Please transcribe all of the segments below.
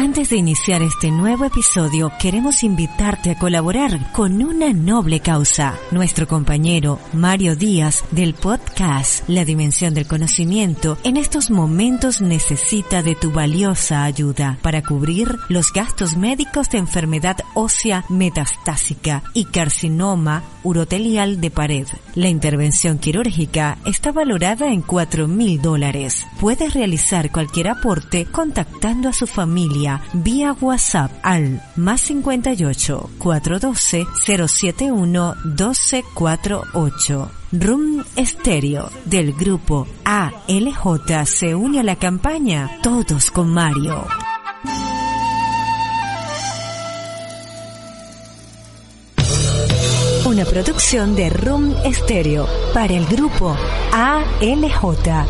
Antes de iniciar este nuevo episodio, queremos invitarte a colaborar con una noble causa. Nuestro compañero Mario Díaz del podcast La Dimensión del Conocimiento en estos momentos necesita de tu valiosa ayuda para cubrir los gastos médicos de enfermedad ósea metastásica y carcinoma urotelial de pared. La intervención quirúrgica está valorada en 4 mil dólares. Puedes realizar cualquier aporte contactando a su familia vía WhatsApp al más 58 412 071 1248. Room Stereo del grupo ALJ se une a la campaña Todos con Mario. Una producción de Room Stereo para el grupo ALJ.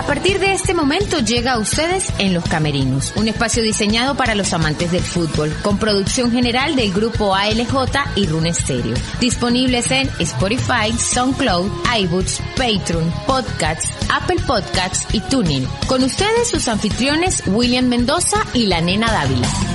A partir de este momento llega a ustedes en Los Camerinos, un espacio diseñado para los amantes del fútbol, con producción general del grupo ALJ y Rune Stereo. Disponibles en Spotify, SoundCloud, iBooks, Patreon, Podcasts, Apple Podcasts y Tuning. Con ustedes sus anfitriones William Mendoza y la nena Dávila.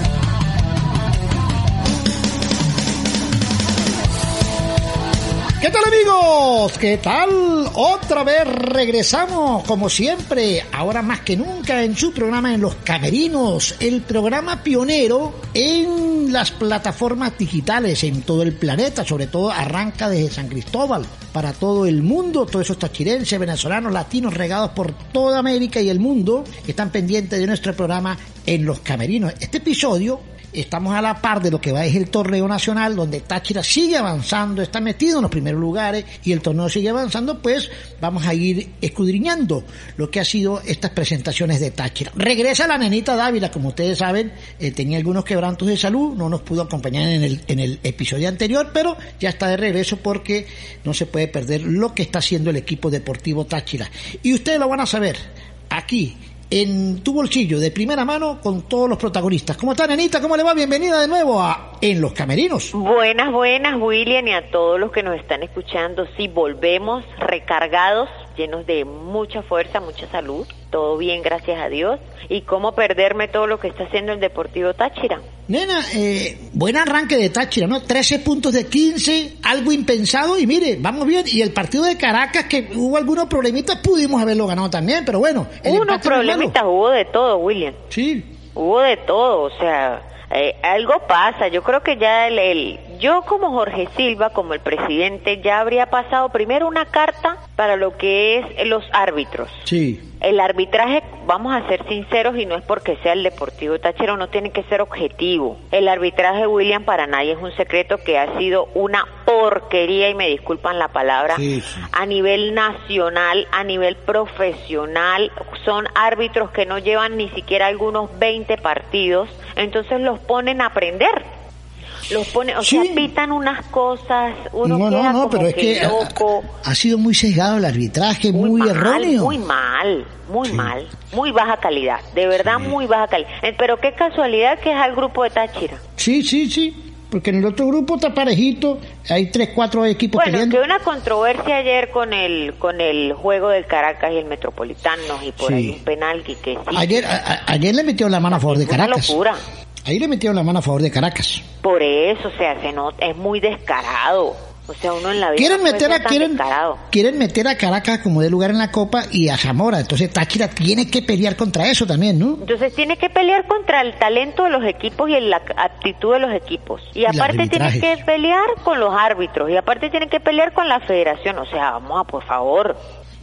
¿Qué tal amigos? ¿Qué tal? Otra vez regresamos, como siempre, ahora más que nunca en su programa en Los Camerinos, el programa pionero en las plataformas digitales en todo el planeta, sobre todo arranca desde San Cristóbal para todo el mundo, todos esos tachirenses, venezolanos, latinos regados por toda América y el mundo están pendientes de nuestro programa en Los Camerinos. Este episodio estamos a la par de lo que va ser el torneo nacional, donde Táchira sigue avanzando, está metido en los primeros lugares y el torneo sigue avanzando, pues vamos a ir escudriñando lo que ha sido estas presentaciones de Táchira. Regresa la nenita Dávila, como ustedes saben, eh, tenía algunos quebrantos de salud, no nos pudo acompañar en el, en el episodio anterior, pero ya está de regreso porque no se puede perder lo que está haciendo el equipo deportivo Táchira. Y ustedes lo van a saber aquí en tu bolsillo de primera mano con todos los protagonistas. ¿Cómo está, nenita? ¿Cómo le va? Bienvenida de nuevo a En los Camerinos. Buenas, buenas, William, y a todos los que nos están escuchando. Sí, volvemos recargados, llenos de mucha fuerza, mucha salud. Todo bien, gracias a Dios. ¿Y cómo perderme todo lo que está haciendo el Deportivo Táchira? Nena, eh, buen arranque de Táchira, ¿no? 13 puntos de 15, algo impensado y mire, vamos bien. Y el partido de Caracas, que hubo algunos problemitas, pudimos haberlo ganado también, pero bueno. el Unos no problemitas hubo de todo, William. Sí. Hubo de todo, o sea, eh, algo pasa. Yo creo que ya el, el- yo como Jorge Silva, como el presidente, ya habría pasado primero una carta para lo que es los árbitros. Sí. El arbitraje, vamos a ser sinceros, y no es porque sea el Deportivo Táchira, no tiene que ser objetivo. El arbitraje, William, para nadie es un secreto que ha sido una porquería, y me disculpan la palabra, Sí, sí. a nivel nacional, a nivel profesional. Son árbitros que no llevan ni siquiera algunos 20 partidos, entonces los ponen a aprender. Los ponen, o Sí. sea, pitan unas cosas, uno no, queda no, no, como pero es que loco. ha, ha sido muy sesgado el arbitraje, muy, mal, erróneo. Muy mal, muy Sí. mal, muy baja calidad, de verdad Sí. muy baja calidad. Eh, Pero qué casualidad que es al grupo de Táchira. Sí, sí, sí. Porque en el otro grupo está parejito, hay tres, cuatro equipos Bueno, peleando. que una controversia ayer con el con el juego del Caracas y el Metropolitano y por ahí un penal que, que sí. Ayer, a- ayer le metieron la mano a favor de una Caracas. locura. Ahí le metieron la mano a favor de Caracas. Por eso, o sea, se nota, es muy descarado. O sea, uno en la vida Quieren meter a quieren, descarado. quieren meter a Caracas como de lugar en la Copa y a Zamora. Entonces Táchira tiene que pelear contra eso también, ¿no? Entonces tiene que pelear contra el talento de los equipos y la actitud de los equipos. Y aparte tiene que pelear con los árbitros. Y aparte tiene que pelear con la federación. O sea, vamos a, por favor.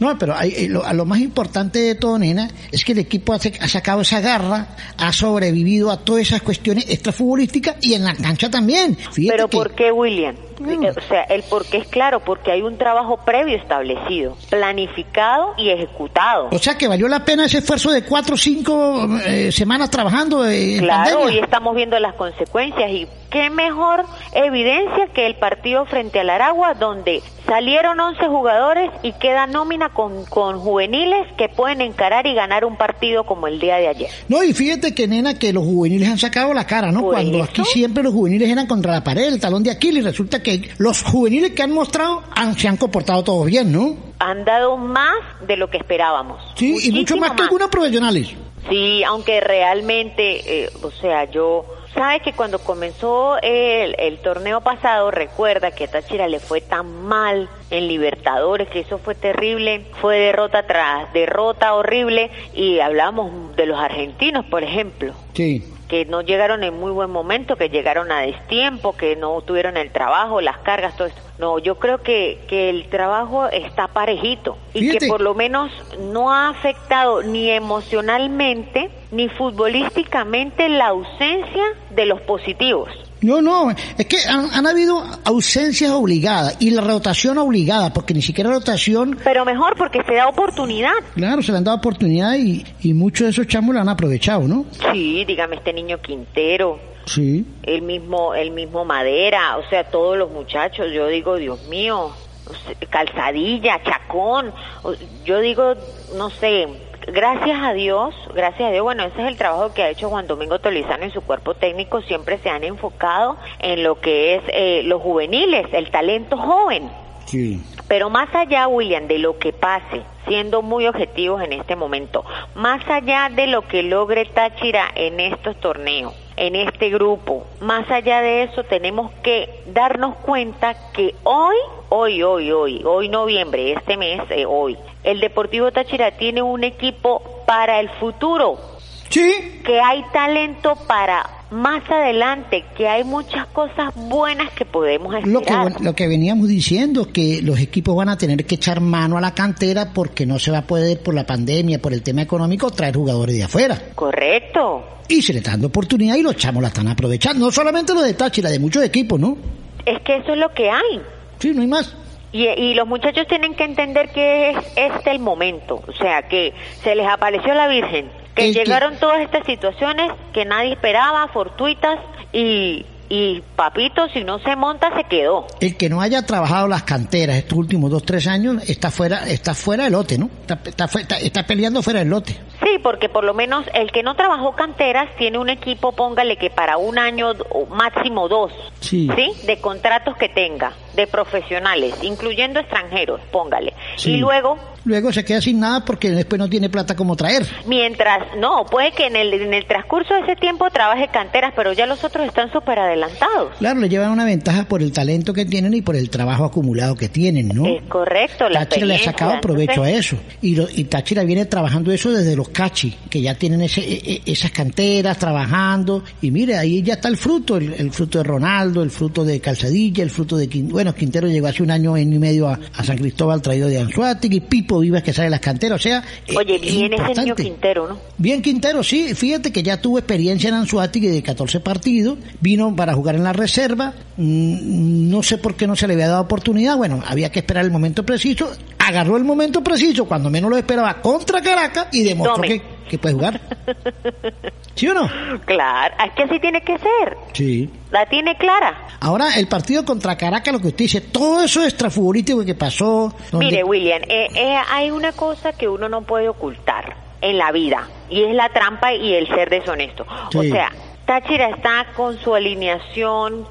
No, pero hay- eh, lo, más importante de todo, nena, es que el equipo ha, ha sacado esa garra, ha sobrevivido a todas esas cuestiones extrafutbolísticas y en la cancha también. Fíjate Pero que- ¿por qué, William? Mm. O sea, el por qué es claro, porque hay un trabajo previo establecido, planificado y ejecutado. O sea que valió la pena ese esfuerzo de cuatro o cinco eh, semanas trabajando eh, en Claro, pandemia. y estamos viendo las consecuencias y qué mejor evidencia que el partido frente al Aragua donde salieron 11 jugadores y queda nómina con, con juveniles que pueden encarar y ganar un partido como el día de ayer. No, y fíjate que nena, que los juveniles han sacado la cara, ¿no? Cuando aquí siempre los juveniles eran contra la pared, el talón de Aquiles, resulta que los juveniles que han mostrado han, se han comportado todos bien, ¿no? Han dado más de lo que esperábamos. Sí, y mucho más que algunos profesionales. Sí, aunque realmente, eh, o sea, yo, sabes que cuando comenzó el, el torneo pasado, recuerda que a Táchira le fue tan mal en Libertadores, que eso fue terrible, fue derrota tras derrota horrible, y hablamos de los argentinos, por ejemplo Sí. Que no llegaron en muy buen momento, que llegaron a destiempo, que no tuvieron el trabajo, las cargas, todo esto. No, yo creo que, que el trabajo está parejito y Fíjate. que por lo menos no ha afectado ni emocionalmente ni futbolísticamente la ausencia de los positivos. No, no, es que han, han habido ausencias obligadas y la rotación obligada, porque ni siquiera rotación, Pero mejor porque se da oportunidad. claro, se le han dado oportunidad y, y muchos de esos chamos la han aprovechado, ¿no? Sí, dígame este niño Quintero, Sí. el mismo el mismo Madera, o sea, todos los muchachos, yo digo, Dios mío, calzadilla, chacón, yo digo, no sé, gracias a Dios, gracias a Dios, bueno, ese es el trabajo que ha hecho Juan Domingo Tolizano y su cuerpo técnico, siempre se han enfocado en lo que es eh, los juveniles, el talento joven. Sí. Pero más allá, William, de lo que pase, siendo muy objetivos en este momento, más allá de lo que logre Táchira en estos torneos, en este grupo, más allá de eso tenemos que darnos cuenta que hoy, hoy, hoy, hoy, hoy noviembre, este mes, eh, hoy, el Deportivo Táchira tiene un equipo para el futuro, Sí. que hay talento para más adelante, que hay muchas cosas buenas que podemos Lo que, esperar. lo que veníamos diciendo, que los equipos van a tener que echar mano a la cantera porque no se va a poder por la pandemia, por el tema económico, traer jugadores de afuera. Correcto. Y se le está dando oportunidad y los chamos la están aprovechando. No solamente los de Táchira, de muchos equipos, ¿no? Es que eso es lo que hay. Sí, no hay más. Y, y los muchachos tienen que entender que es este el momento. O sea, que se les apareció la Virgen. Que El que- llegaron todas estas situaciones que nadie esperaba, fortuitas. Y, y papito, si no se monta, se quedó. El que no haya trabajado las canteras estos últimos dos, tres años está fuera, está fuera del lote, ¿no? Está, está, está- está peleando fuera del lote. Sí, porque por lo menos el que no trabajó canteras tiene un equipo, póngale que para un año o máximo dos, Sí. De contratos que tenga, de profesionales, incluyendo extranjeros, póngale. Sí. Y luego Luego se queda sin nada porque después no tiene plata como traer. Mientras, no, puede que en el, en el transcurso de ese tiempo trabaje canteras, pero ya los otros están súper adelantados. Claro, le llevan una ventaja por el talento que tienen y por el trabajo acumulado que tienen, ¿no? Es correcto, la Táchira le ha sacado provecho a eso. Y, lo- y Táchira viene trabajando eso desde los cachi, que ya tienen ese, e- e- esas canteras trabajando. Y mire, ahí ya está el fruto, el, el fruto de Ronaldo, el fruto de Calzadilla, el fruto de Quintero. Bueno, Quintero llegó hace un año y medio a, a San Cristóbal traído de Anzuategui, Pipo Vivas que sale de las canteras. O sea, eh, Oye, es bien niño importante. Quintero, ¿no? Bien Quintero, sí, fíjate que ya tuvo experiencia en Anzuategui de 14 partidos, vino para jugar en la reserva, mm, no sé por qué no se le había dado oportunidad, bueno, había que esperar el momento preciso, agarró el momento preciso cuando menos lo esperaba contra Caracas y demostró Tome. que, que puede jugar. ¿Sí o no? Claro, es que así tiene que ser. Sí. La tiene clara. Ahora, el partido contra Caracas, lo que usted dice, todo eso extrafutbolístico que pasó. donde- Mire, William, eh, eh, hay una cosa que uno no puede ocultar en la vida, y es la trampa y el ser deshonesto. O sea, Táchira está con su alineación,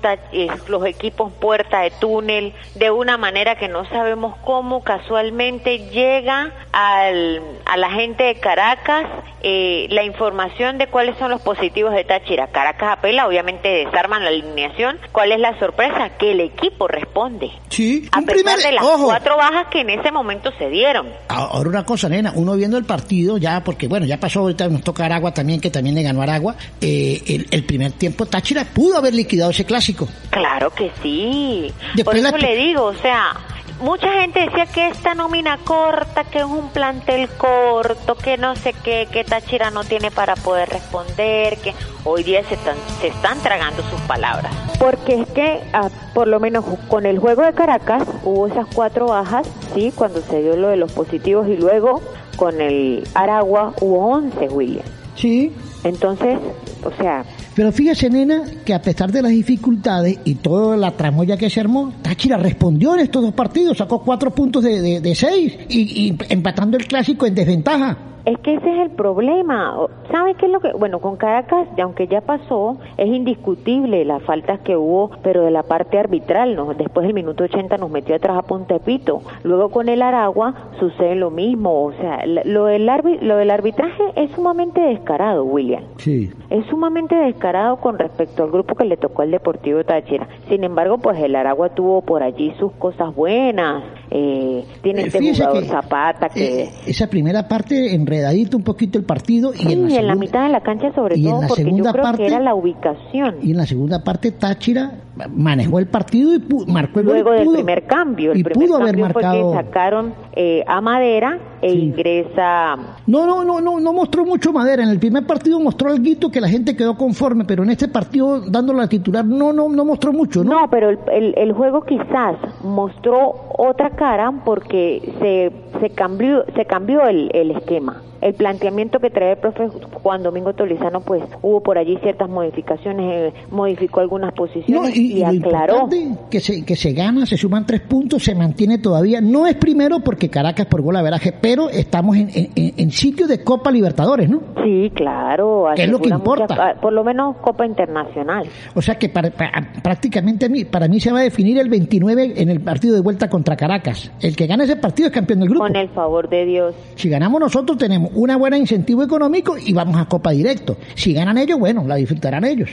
los equipos puerta de túnel, de una manera que no sabemos cómo casualmente llega al, a la gente de Caracas eh, la información de cuáles son los positivos de Táchira. Caracas apela, obviamente desarman la alineación. ¿Cuál es la sorpresa? Que el equipo responde. Sí, A pesar primer, de las ojo, cuatro bajas que en ese momento se dieron. Ahora una cosa, nena, uno viendo el partido ya, porque bueno, ya pasó ahorita, nos toca Aragua también, que también le ganó Aragua, eh, el, el primer tiempo Táchira pudo haber liquidado ese clásico. Claro que sí. Después Por eso le digo, o sea, mucha gente decía que esta nómina corta, que es un plantel corto, que no sé qué, que Táchira no tiene para poder responder, que hoy día se están, se están tragando sus palabras. Porque es que, ah, por lo menos con el juego de Caracas, hubo esas cuatro bajas, sí, cuando se dio lo de los positivos y luego con el Aragua hubo 11, William. Sí. Entonces, o sea, Pero fíjese, nena, que a pesar de las dificultades y toda la tramoya que se armó, Táchira respondió en estos dos partidos, sacó cuatro puntos de, de, seis y empatando el clásico en desventaja. Es que ese es el problema. ¿Sabe qué es lo que.? Bueno, con Caracas, aunque ya pasó, es indiscutible las faltas que hubo, pero de la parte arbitral, ¿no? Después del minuto 80 nos metió atrás a Punta Pito. Luego con el Aragua sucede lo mismo. O sea, lo del, arbi lo del arbitraje es sumamente descarado, William. Sí. Es sumamente descarado con respecto al grupo que le tocó al Deportivo Táchira. Sin embargo, pues el Aragua tuvo por allí sus cosas buenas. Eh, tiene Eh, este jugador que, Zapata que. eh, esa primera parte enredadito un poquito el partido y, Sí, en, la y en la segunda- mitad de la cancha sobre todo la porque yo creo parte- que era la ubicación. y en la segunda parte Táchira manejó el partido y pu- marcó el gol Luego del pudo- primer cambio, el y primer pudo haber cambio fue marcado que sacaron eh, a Madera e Sí. ingresa No, no, no, no, no mostró mucho madera. En el primer partido mostró algo que la gente quedó conforme, pero en este partido, dándole a titular, no, no, no mostró mucho, ¿no? No, pero el, el, el juego quizás mostró otra cara porque se, se cambió, se cambió el, el esquema. El planteamiento que trae el profe Juan Domingo Tolizano, pues hubo por allí ciertas modificaciones, eh, modificó algunas posiciones y, y, y lo aclaró. que se, que se gana, se suman tres puntos, se mantiene todavía. No es primero porque Caracas por gol averaje, pero estamos en, en, en sitio de Copa Libertadores, ¿no? Sí, claro. ¿Qué es lo que importa? muchas- por lo menos Copa Internacional. O sea que para- para- prácticamente a mí, para mí se va a definir el 29 en el partido de vuelta contra Caracas. El que gane ese partido es campeón del grupo. Con el favor de Dios. Si ganamos nosotros tenemos una buena incentivo económico y vamos a Copa directo. Si ganan ellos, bueno, la disfrutarán ellos.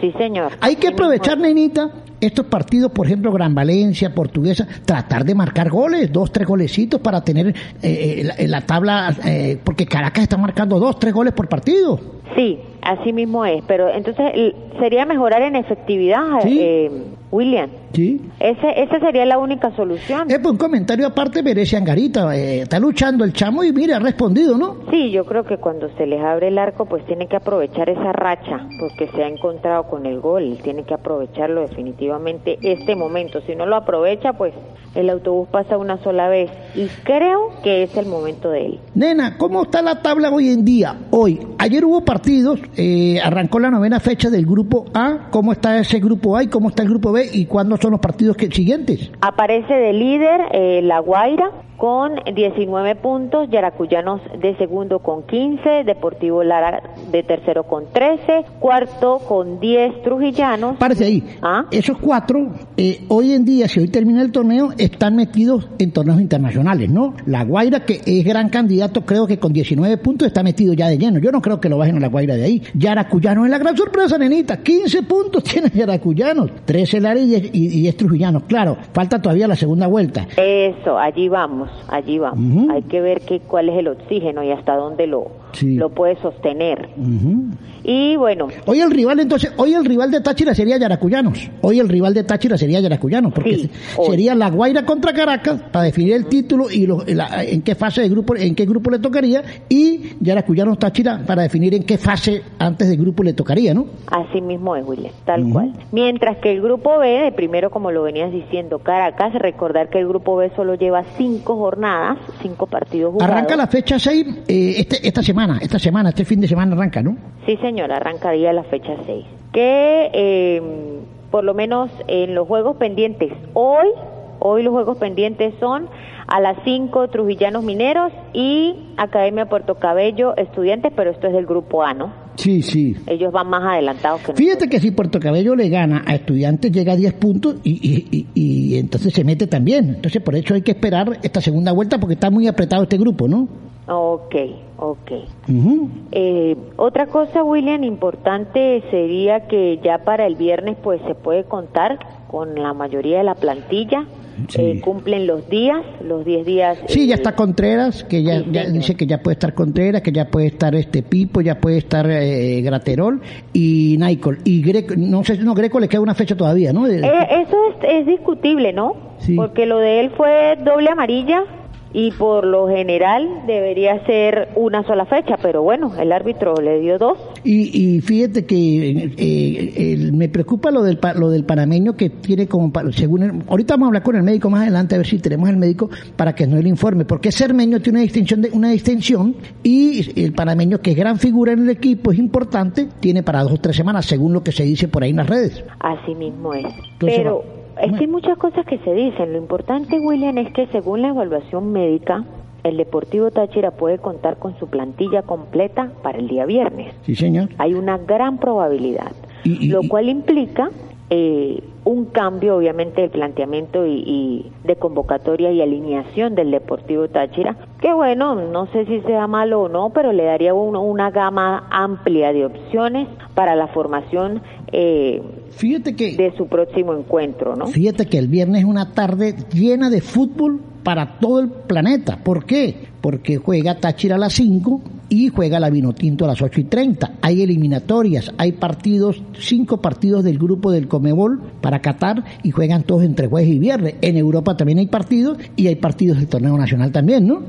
Sí, señor. Hay que aprovechar, nenita, estos partidos, por ejemplo, Gran Valencia, Portuguesa, tratar de marcar goles, dos, tres golecitos para tener eh, la, la tabla, eh, porque Caracas está marcando dos, tres goles por partido. Sí, así mismo es, pero entonces sería mejorar en efectividad, Sí. eh, William. Sí. Ese, esa sería la única solución. Es pues, un comentario aparte merece Angarita. eh, está luchando el chamo y mira, ha respondido, ¿no? Sí, yo creo que cuando se les abre el arco, pues tiene que aprovechar esa racha, porque se ha encontrado con el gol, tiene que aprovecharlo definitivamente este momento. Si no lo aprovecha, pues el autobús pasa una sola vez y creo que es el momento de él. Nena, ¿cómo está la tabla hoy en día? Hoy, ayer hubo partidos, eh, arrancó la novena fecha del grupo A, ¿cómo está ese grupo A y cómo está el grupo B y cuándo son los partidos que, siguientes? Aparece de líder eh, La Guaira con 19 puntos, Yaracuyanos de segundo con 15, Deportivo Lara de tercero con 13, cuarto con 10 Trujillanos. Párese ahí. ¿Ah? Esos cuatro, eh, hoy en día, si hoy termina el torneo, están metidos en torneos internacionales, ¿no? La Guaira, que es gran candidato, creo que con 19 puntos está metido ya de lleno. Yo no creo que lo bajen a la Guaira de ahí. Yaracuyanos es la gran sorpresa, nenita. 15 puntos tiene Yaracuyanos. 13 Lara y 10, y 10 Trujillanos. Claro, falta todavía la segunda vuelta. Eso, allí vamos, allí vamos. Ujú. Hay que ver qué, cuál es el oxígeno y hasta dónde lo, Sí. lo puede sostener. Y bueno, Hoy el rival, entonces, hoy el rival de Táchira sería Yaracuyanos. Hoy el rival de Táchira sería Yaracuyanos, porque Sí, sería La Guaira contra Caracas para definir el título y lo- la- en qué fase de grupo, en qué grupo le tocaría, y Yaracuyanos Táchira para definir en qué fase antes del grupo le tocaría, ¿no? así mismo es, William, tal cual. Mientras que el grupo B, de primero, como lo venías diciendo, Caracas, recordar que el grupo B solo lleva cinco jornadas, cinco partidos jugados. Arranca la fecha 6 este, esta semana, esta semana, este fin de semana arranca, ¿no? Sí, señor, arrancaría la fecha 6. Que eh, por lo menos en los juegos pendientes, hoy, hoy los juegos pendientes son a las 5 Trujillanos Mineros y Academia Puerto Cabello Estudiantes, pero esto es del grupo A, ¿no? Sí, sí. Ellos van más adelantados que Fíjate que si Puerto Cabello le gana a estudiantes llega a 10 puntos y, y- y- y entonces se mete también. Entonces por eso hay que esperar esta segunda vuelta porque está muy apretado este grupo, ¿no? Ok, ok. Eh, otra cosa, William, importante sería que ya para el viernes pues se puede contar con la mayoría de la plantilla. Sí. Eh, cumplen los días, los 10 días. Sí, ya eh, está Contreras, que ya, Sí, ya señor. dice que ya puede estar Contreras, que ya puede estar este Pipo, ya puede estar eh, Graterol y Nicol. Y Greco, no sé, no, Greco le queda una fecha todavía, ¿no? Eh, eso es, es discutible, ¿no? Sí. porque lo de él fue doble amarilla y por lo general debería ser una sola fecha, pero bueno, el árbitro le dio dos. Y, y fíjate que eh, el- me preocupa lo del lo del panameño que tiene como según el- ahorita vamos a hablar con el médico más adelante a ver si tenemos el médico para que nos el informe porque Cermeño tiene una distinción de una distinción y el panameño que es gran figura en el equipo es importante tiene para dos o tres semanas según lo que se dice por ahí en las redes. Así mismo es. Entonces, Pero es que hay muchas cosas que se dicen. Lo importante, William, es que según la evaluación médica, el Deportivo Táchira puede contar con su plantilla completa para el día viernes. Sí, señor. Hay una gran probabilidad, Y- y- lo cual implica eh, un cambio, obviamente, del planteamiento y, y de convocatoria y alineación del Deportivo Táchira, que bueno, no sé si sea malo o no, pero le daría uno una gama amplia de opciones para la formación eh, Fíjate que de su próximo encuentro, ¿no? Fíjate que el viernes es una tarde llena de fútbol para todo el planeta. ¿Por qué? Porque juega Táchira a las 5 y juega la Vinotinto a las 8 y 30. Hay eliminatorias, hay partidos, cinco partidos del grupo del Comebol para Qatar y juegan todos entre jueves y viernes. En Europa también hay partidos y hay partidos del torneo nacional también, ¿no?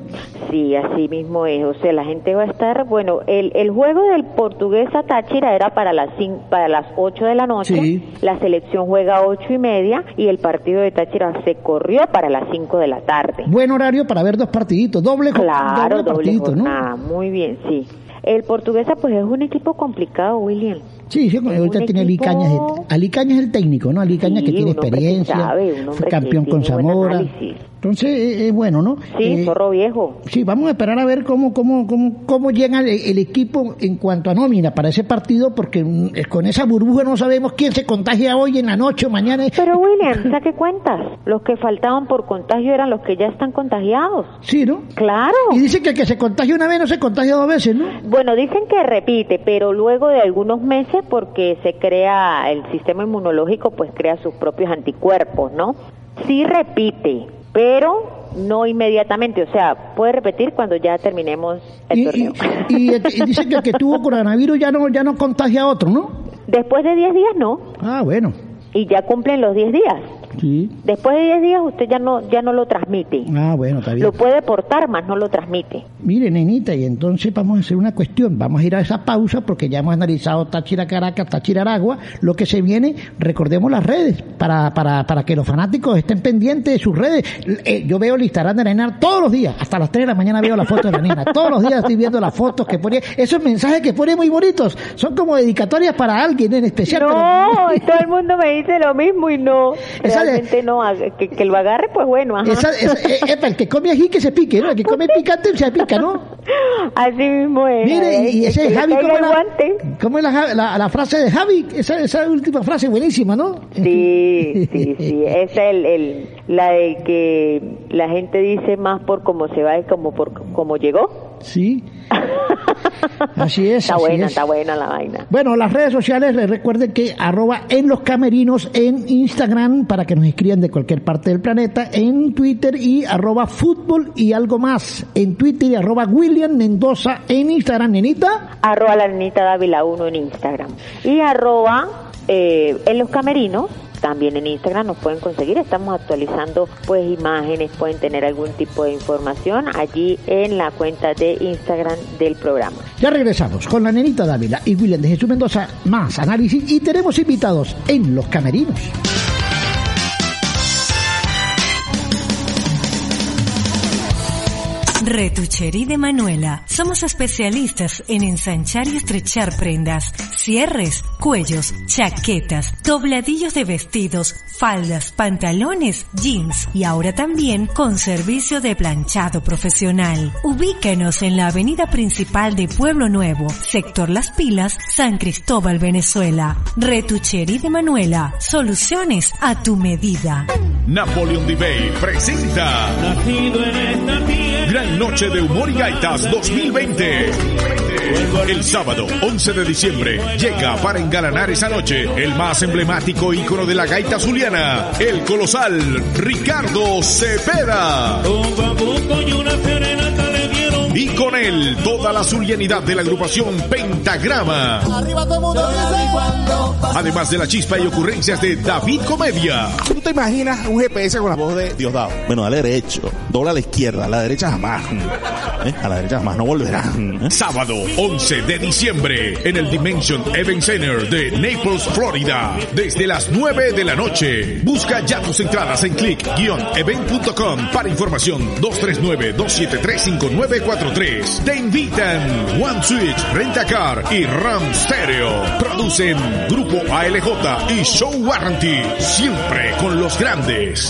Sí, así mismo es. O sea, la gente va a estar, bueno, el, el juego del portuguesa Táchira era para las cin- para las 8 de la noche, Sí. la selección juega a ocho y media y el partido de Táchira se corrió para las 5 de la tarde. Buen horario para ver dos partiditos, doble, Claro, doble partidito, ¿no? muy bien, sí. El portuguesa pues es un equipo complicado, William. Sí, sí, ahorita tiene equipo- Cañas, de- Ali Cañas es el técnico, ¿no? Ali Cañas Sí, que tiene que experiencia, sabe, fue que campeón con Zamora. análisis. Entonces eh, es bueno, ¿no? Sí, Eh, zorro viejo. Sí, vamos a esperar a ver cómo cómo cómo cómo llega el, el equipo en cuanto a nómina para ese partido porque mm, eh, con esa burbuja no sabemos quién se contagia hoy en la noche o mañana. Pero William, saque cuentas. Los que faltaban por contagio eran los que ya están contagiados. Sí, ¿no? Claro. Y dice que el que se contagia una vez no se contagia dos veces, ¿no? Bueno, dicen que repite, pero luego de algunos meses, porque se crea, el sistema inmunológico pues crea sus propios anticuerpos, ¿no? Sí repite, pero no inmediatamente, o sea, puede repetir cuando ya terminemos el Y, y, torneo. y- y dice que el que tuvo coronavirus ya no ya no contagia a otro, ¿no? Después de 10 días no, Ah, bueno. y ya cumplen los 10 días. Sí. Después de 10 días usted ya no ya no lo transmite. Ah, bueno, está bien. Lo puede portar, más no lo transmite. Mire, nenita, y entonces vamos a hacer una cuestión. Vamos a ir a esa pausa porque ya hemos analizado Táchira Caracas, Táchira Aragua. Lo que se viene, recordemos las redes para, para, para que los fanáticos estén pendientes de sus redes. Eh, yo veo el Instagram de la nena todos los días, hasta las 3 de la mañana veo la foto de la nena. Todos los días estoy viendo las fotos que pone. Esos mensajes que pone muy bonitos son como dedicatorias para alguien en especial. No, pero- todo el mundo me dice lo mismo y no. Esa Realmente no, a- que, que lo agarre, pues bueno, ajá. Esa- esa- eh, epa, el que come ají que se pique, ¿no? El que come picante se pica, ¿no? Así mismo es. Mire, y, ese Javi, ¿cómo la, cómo es la, la- la frase de Javi? Esa, esa última frase buenísima, ¿no? Sí, sí, sí. Esa es el, el, la de que la gente dice más por cómo se va y como por cómo llegó. Sí. Así es. Está así buena, es. está buena la vaina. Bueno, las redes sociales, les recuerden que arroba en los camerinos en Instagram para que nos escriban de cualquier parte del planeta, en Twitter y arroba fútbol y algo más, en Twitter y arroba William Mendoza en Instagram, nenita. Arroba la nenita Dávila 1 en Instagram. Y arroba eh, en los camerinos. También en Instagram nos pueden conseguir, estamos actualizando pues imágenes, pueden tener algún tipo de información allí en la cuenta de Instagram del programa. Ya regresamos con la nenita Dávila y William de Jesús Mendoza, más análisis y tenemos invitados en los camerinos. Retucherí de Manuela. Somos especialistas en ensanchar y estrechar prendas, cierres, cuellos, chaquetas, dobladillos de vestidos, faldas, pantalones, jeans y ahora también con servicio de planchado profesional. Ubíquenos en la avenida principal de Pueblo Nuevo, sector Las Pilas, San Cristóbal, Venezuela. Retucherí de Manuela. Soluciones a tu medida. Napoleon Debate presenta Gran Noche de Humor y Gaitas 2020. El sábado 11 de diciembre llega para engalanar esa noche el más emblemático ícono de la gaita zuliana, el colosal Ricardo Cepeda. Y con él toda la zulianidad de la agrupación Pentagrama. Además de la chispa y ocurrencias de David Comedia. ¿Tú te imaginas un GPS con la voz de Diosdado? Bueno, dale derecho, dobla a la izquierda, a la derecha jamás. ¿Eh? A la derecha jamás, no volverán. ¿eh? Sábado 11 de diciembre en el Dimension Event Center de Naples, Florida. Desde las 9 de la noche. Busca ya tus entradas en click-event.com para información 239-273-5943. Te invitan One Switch, Rentacar y Ram Stereo. Producen Grupo ALJ y Show Warranty. Siempre con los grandes.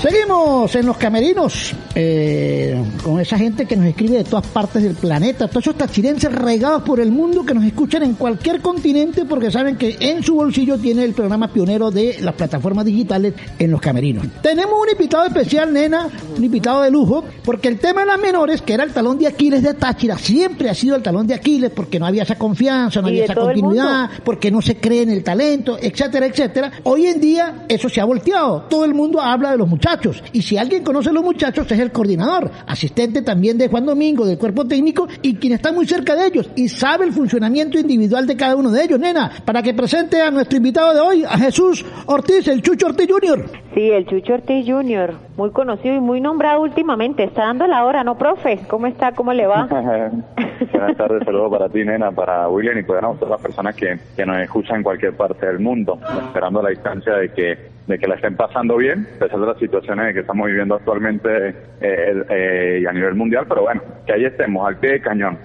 Seguimos en los camerinos eh, con esa gente que nos escribe de todas partes del planeta, todos esos tachirenses regados por el mundo que nos escuchan en cualquier continente porque saben que en su bolsillo tiene el programa pionero de las plataformas digitales en los camerinos. Tenemos un invitado especial, nena, un invitado de lujo, porque el tema de las menores, que era el talón de Aquiles de Táchira, siempre ha sido el talón de Aquiles porque no había esa confianza, no había esa continuidad, porque no se cree en el talento, etcétera, etcétera. Hoy en día eso se ha volteado. Todo el mundo habla de los muchachos. Y si alguien conoce a los muchachos es el coordinador, asistente también de Juan Domingo, del cuerpo técnico, y quien está muy cerca de ellos y sabe el funcionamiento individual de cada uno de ellos. Nena, para que presente a nuestro invitado de hoy, a Jesús Ortiz, el Chucho Ortiz Jr. Sí, el Chucho Ortiz Jr., muy conocido y muy nombrado últimamente. Está dando la hora, ¿no, profe? ¿Cómo está? ¿Cómo le va? Buenas tardes, saludos para ti, nena, para William y para todas las personas que, que nos escuchan en cualquier parte del mundo, esperando la distancia de que de que la estén pasando bien, a pesar de las situaciones que estamos viviendo actualmente eh, eh, y a nivel mundial, pero bueno, que ahí estemos, al pie de cañón.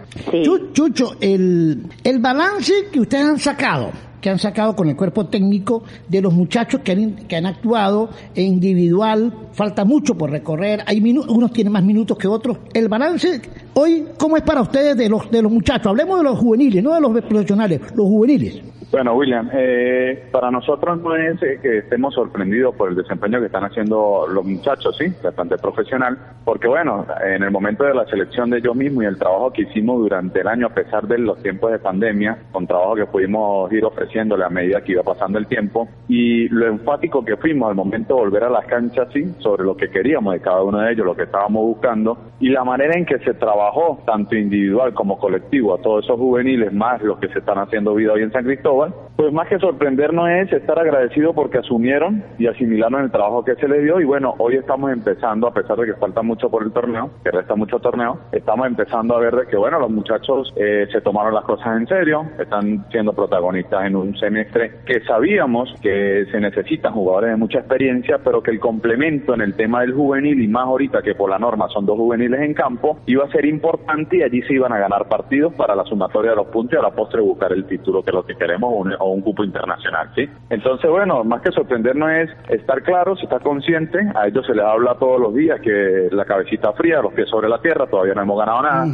Chu- Chucho, el, el balance que ustedes han sacado, que han sacado con el cuerpo técnico de los muchachos que han, que han actuado en individual, falta mucho por recorrer, hay minu- unos tienen más minutos que otros. El balance hoy, ¿cómo es para ustedes de los, de los muchachos? Hablemos de los juveniles, no de los profesionales, los juveniles. Bueno, William, eh, para nosotros no es eh, que estemos sorprendidos por el desempeño que están haciendo los muchachos, sí, bastante profesional, porque bueno, en el momento de la selección de ellos mismos y el trabajo que hicimos durante el año, a pesar de los tiempos de pandemia, con trabajo que pudimos ir ofreciéndole a medida que iba pasando el tiempo, y lo enfático que fuimos al momento de volver a las canchas, sí, sobre lo que queríamos de cada uno de ellos, lo que estábamos buscando, y la manera en que se trabajó, tanto individual como colectivo, a todos esos juveniles, más los que se están haciendo vida hoy en San Cristóbal, pues más que sorprendernos es estar agradecidos porque asumieron y asimilaron el trabajo que se les dio. Y bueno, hoy estamos empezando, a pesar de que falta mucho por el torneo, que resta mucho torneo, estamos empezando a ver de que bueno, los muchachos eh, se tomaron las cosas en serio, están siendo protagonistas en un semestre que sabíamos que se necesitan jugadores de mucha experiencia, pero que el complemento en el tema del juvenil y más ahorita que por la norma son dos juveniles en campo, iba a ser importante y allí se iban a ganar partidos para la sumatoria de los puntos y a la postre buscar el título que es lo que queremos o un, o un cupo internacional, ¿sí? Entonces, bueno, más que sorprendernos es estar claros, estar consciente, a ellos se les habla todos los días que la cabecita fría, los pies sobre la tierra, todavía no hemos ganado nada.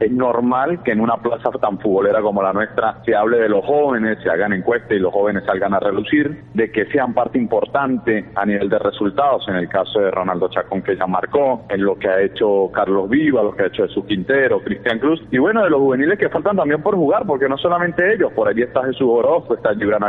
Es normal que en una plaza tan futbolera como la nuestra se hable de los jóvenes, se hagan encuestas y los jóvenes salgan a relucir, de que sean parte importante a nivel de resultados, en el caso de Ronaldo Chacón que ya marcó, en lo que ha hecho Carlos Viva, lo que ha hecho Jesús Quintero, Cristian Cruz, y bueno, de los juveniles que faltan también por jugar, porque no solamente ellos, por allí está Jesús Orozco, está Gibran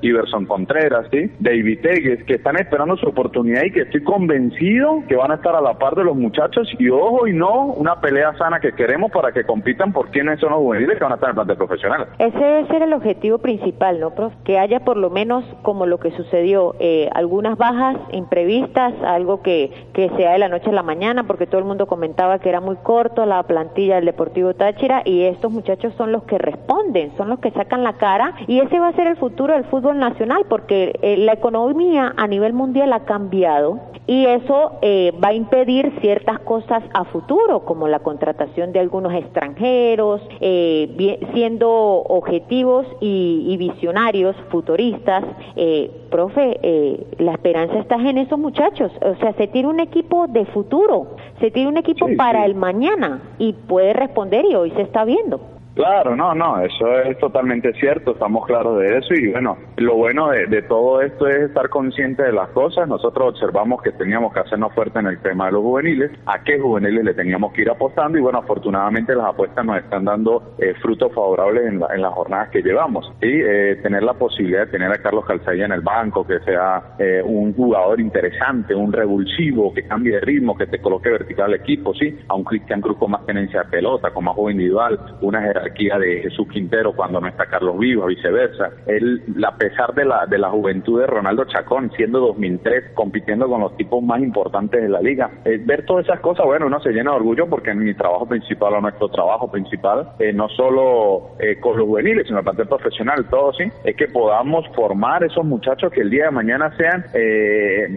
Iverson Contreras, ¿sí? David Tegues, que están esperando su oportunidad y que estoy convencido que van a estar a la par de los muchachos y ojo y no una pelea sana que queremos para que compitan por quiénes son los juveniles que van a estar en el plantel profesional. Ese debe ser el objetivo principal, ¿no, prof? Que haya por lo menos, como lo que sucedió, eh, algunas bajas imprevistas, algo que, que sea de la noche a la mañana, porque todo el mundo comentaba que era muy corto la plantilla del Deportivo Táchira y estos muchachos son los que responden, son los que sacan la cara y ese va a ser el futuro del fútbol nacional, porque eh, la economía a nivel mundial ha cambiado y eso eh, va a impedir ciertas cosas a futuro, como la contratación de algunos extranjeros, eh, bien- siendo objetivos y, y visionarios, futuristas. Eh, profe, eh, la esperanza está en esos muchachos. O sea, se tiene un equipo de futuro, se tiene un equipo Sí, para sí. el mañana y puede responder y hoy se está viendo. Claro, no, no, eso es totalmente cierto, estamos claros de eso y bueno, lo bueno de, todo esto es estar consciente de las cosas. Nosotros observamos que teníamos que hacernos fuerte en el tema de los juveniles, a qué juveniles le teníamos que ir apostando y bueno, afortunadamente las apuestas nos están dando eh, frutos favorables en, las jornadas que llevamos. Y eh, tener la posibilidad de tener a Carlos Calzaya en el banco, que sea eh, un jugador interesante, un revulsivo, que cambie de ritmo, que te coloque vertical al equipo, sí, a un Cristian Cruz con más tenencia de pelota, con más juego individual, una de Jesús Quintero cuando no está Carlos Vivo, viceversa. Él, a pesar de la, de la juventud de Ronaldo Chacón, siendo 2003, compitiendo con los tipos más importantes de la liga, eh, ver todas esas cosas, bueno, uno se llena de orgullo porque en mi trabajo principal o nuestro trabajo principal, eh, no solo eh, con los juveniles, sino el plantel profesional, todo sí, es que podamos formar esos muchachos que el día de mañana sean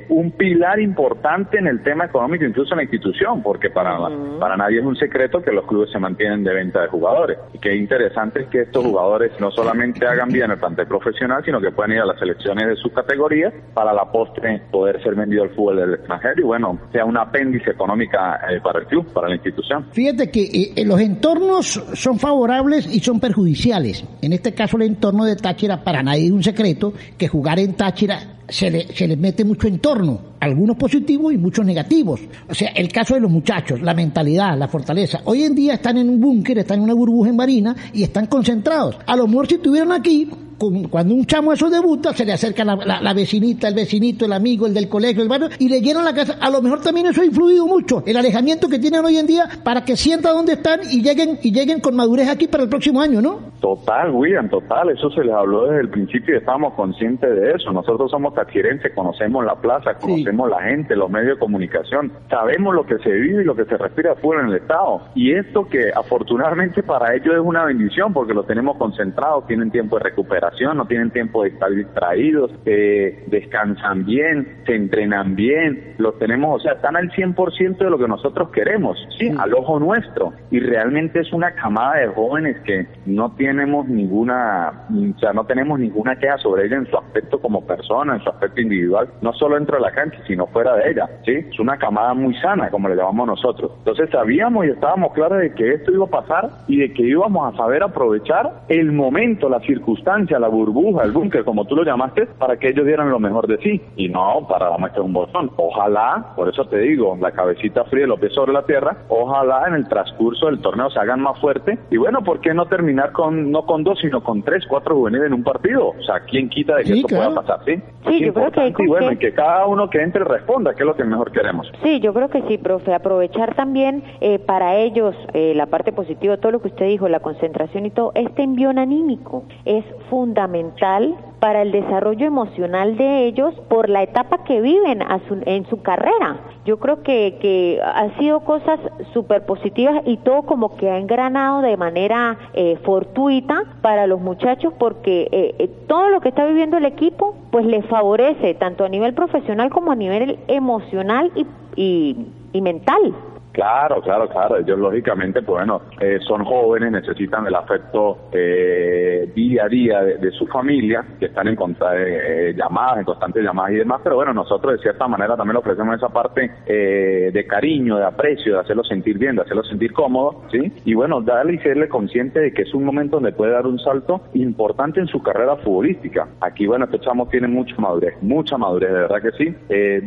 un pilar importante en el tema económico, incluso en la institución, porque para, para nadie es un secreto que los clubes se mantienen de venta de jugadores y que interesante es que estos jugadores no solamente hagan bien el plantel profesional, sino que puedan ir a las selecciones de sus categorías para la postre poder ser vendido al fútbol del extranjero y bueno, sea un apéndice económica eh, para el club, para la institución. Fíjate que eh, los entornos son favorables y son perjudiciales. En este caso el entorno de Táchira, para nadie es un secreto que jugar en Táchira se le, se le mete mucho entorno, algunos positivos y muchos negativos. O sea, el caso de los muchachos, la mentalidad, la fortaleza. Hoy en día están en un búnker, están en una burbuja en marina y están concentrados. A lo mejor si estuvieran aquí, cuando un chamo eso debuta, se le acerca la, vecinita, el vecinito, el amigo, el del colegio, el barrio, y le llenan la casa. A lo mejor también eso ha influido mucho, el alejamiento que tienen hoy en día para que sientan dónde están y lleguen, y lleguen con madurez aquí para el próximo año, ¿no? Total, William, total. Eso se les habló desde el principio y estamos conscientes de eso. Nosotros somos tachirenses, conocemos la plaza, conocemos la gente, los medios de comunicación, sabemos lo que se vive y lo que se respira afuera en el Estado. Y esto que afortunadamente para ellos es una bendición porque lo tenemos concentrado, tienen tiempo de recuperación no tienen tiempo de estar distraídos, eh, descansan bien, se entrenan bien, los tenemos, o sea, están al 100% de lo que nosotros queremos, sí, al ojo nuestro. Y realmente es una camada de jóvenes que no tenemos ninguna, o sea, no tenemos ninguna queja sobre ella en su aspecto como persona, en su aspecto individual, no solo dentro de la cancha, sino fuera de ella, sí. Es una camada muy sana, como le llamamos nosotros. Entonces sabíamos y estábamos claros de que esto iba a pasar y de que íbamos a saber aprovechar el momento, la circunstancia, la burbuja, el búnker, como tú lo llamaste, para que ellos dieran lo mejor de sí. Y no para la muestra de un botón. Ojalá, por eso te digo, la cabecita fría y los pies sobre la tierra, ojalá en el transcurso del torneo se hagan más fuerte. Y bueno, ¿por qué no terminar con no con dos, sino con tres, cuatro juveniles en un partido? O sea, ¿quién quita de que esto pueda pasar? Sí, sí yo creo que y bueno, y que cada uno que entre responda, que es lo que mejor queremos. Sí, yo creo que sí, profe. Aprovechar también eh, para ellos eh, la parte positiva, todo lo que usted dijo, la concentración y todo, este envión anímico es fundamental fundamental para el desarrollo emocional de ellos por la etapa que viven en su carrera. Yo creo que, que han sido cosas súper positivas y todo como que ha engranado de manera eh, fortuita para los muchachos porque eh, eh, todo lo que está viviendo el equipo pues les favorece tanto a nivel profesional como a nivel emocional y, y mental. Claro, claro, claro. Ellos lógicamente, pues bueno, eh, son jóvenes, necesitan el afecto eh, día a día de, su familia, que están en eh, llamadas, en constantes llamadas y demás. Pero bueno, nosotros de cierta manera también ofrecemos esa parte de cariño, de aprecio, de hacerlo sentir bien, de hacerlo sentir cómodo, ¿sí? Y bueno, darle y serle consciente de que es un momento donde puede dar un salto importante en su carrera futbolística. Aquí, bueno, este chamo tiene mucha madurez, mucha madurez, de verdad que sí.